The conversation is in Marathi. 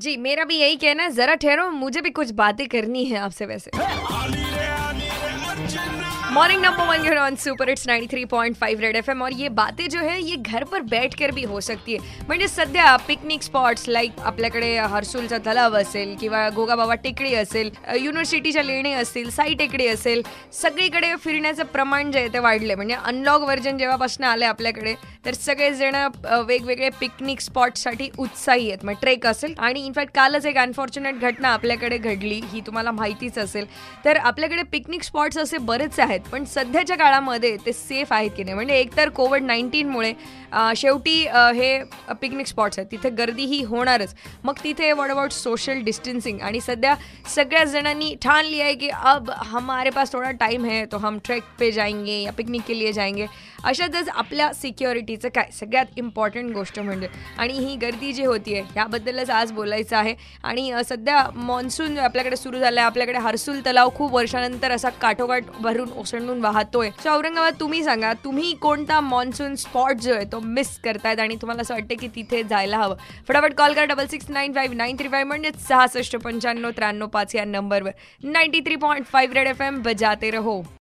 जी मेरा भी यही कहना है जरा ठहरो मुझे भी कुछ बातें करनी है आपसे वैसे। मॉर्निंग नंबर वन घेर on super it's 93.5 Red FM और ये बातें जो है ये घर पर बैठ कर भी हो सकती आहे म्हणजे सध्या पिकनिक स्पॉट्स लाईक आपल्याकडे हर्सूलचा तलाव असेल किंवा गोगाबाबा टेकडी असेल युनिव्हर्सिटीच्या लेणी असतील साई टेकडी असेल सगळीकडे फिरण्याचं प्रमाण जे आहे ते वाढले म्हणजे अनलॉक व्हर्जन जेव्हापासून आलं आपल्याकडे तर सगळेजण वेगवेगळे पिकनिक स्पॉटसाठी उत्साही आहेत. मग ट्रेक असेल आणि इनफॅक्ट कालच एक अनफॉर्च्युनेट घटना आपल्याकडे घडली ही तुम्हाला माहितीच असेल. तर आपल्याकडे पिकनिक स्पॉट्स असे बरेच आहेत. पण सध्याच्या काळामध्ये ते सेफ आहेत की नाही? म्हणजे एकतर कोविड नाईन्टीनमुळे शेवटी हे पिकनिक स्पॉट्स आहेत. तिथे गर्दी ही होणारच. मग तिथे वॉट अबाउट सोशल डिस्टन्सिंग आणि सध्या सगळ्याच जणांनी ठान लिया आहे की अब हमारे पास थोडा टाईम है तो हम ट्रेक पे जाएंगे या पिकनिक के लिए जाएंगे. अशातच आपल्या सिक्युरिटीचं काय? सगळ्यात इम्पॉर्टंट गोष्ट म्हणजे आणि ही गर्दी जी होती आहे ह्याबद्दलच आज बोलायचं आहे. आणि सध्या मान्सून आपल्याकडे सुरू झाला आहे आपल्याकडे हर्सुल तलाव खूप वर्षानंतर असा काठोकाठ भरून ओसंडून वाहतोय. सो औरंगाबाद तुम्ही सांगा तुम्ही कोणता मॉन्सून स्पॉट जो आहे तो मिस करतायत आणि तुम्हाला असं वाटतं की तिथे जायला हवं? फटाफट कॉल करा double six nine five nine three five म्हणजे सहासष्ट पंच्याण्णव त्र्याण्णव पाच या नंबरवर ninety three point five Red F M बजाते रहो.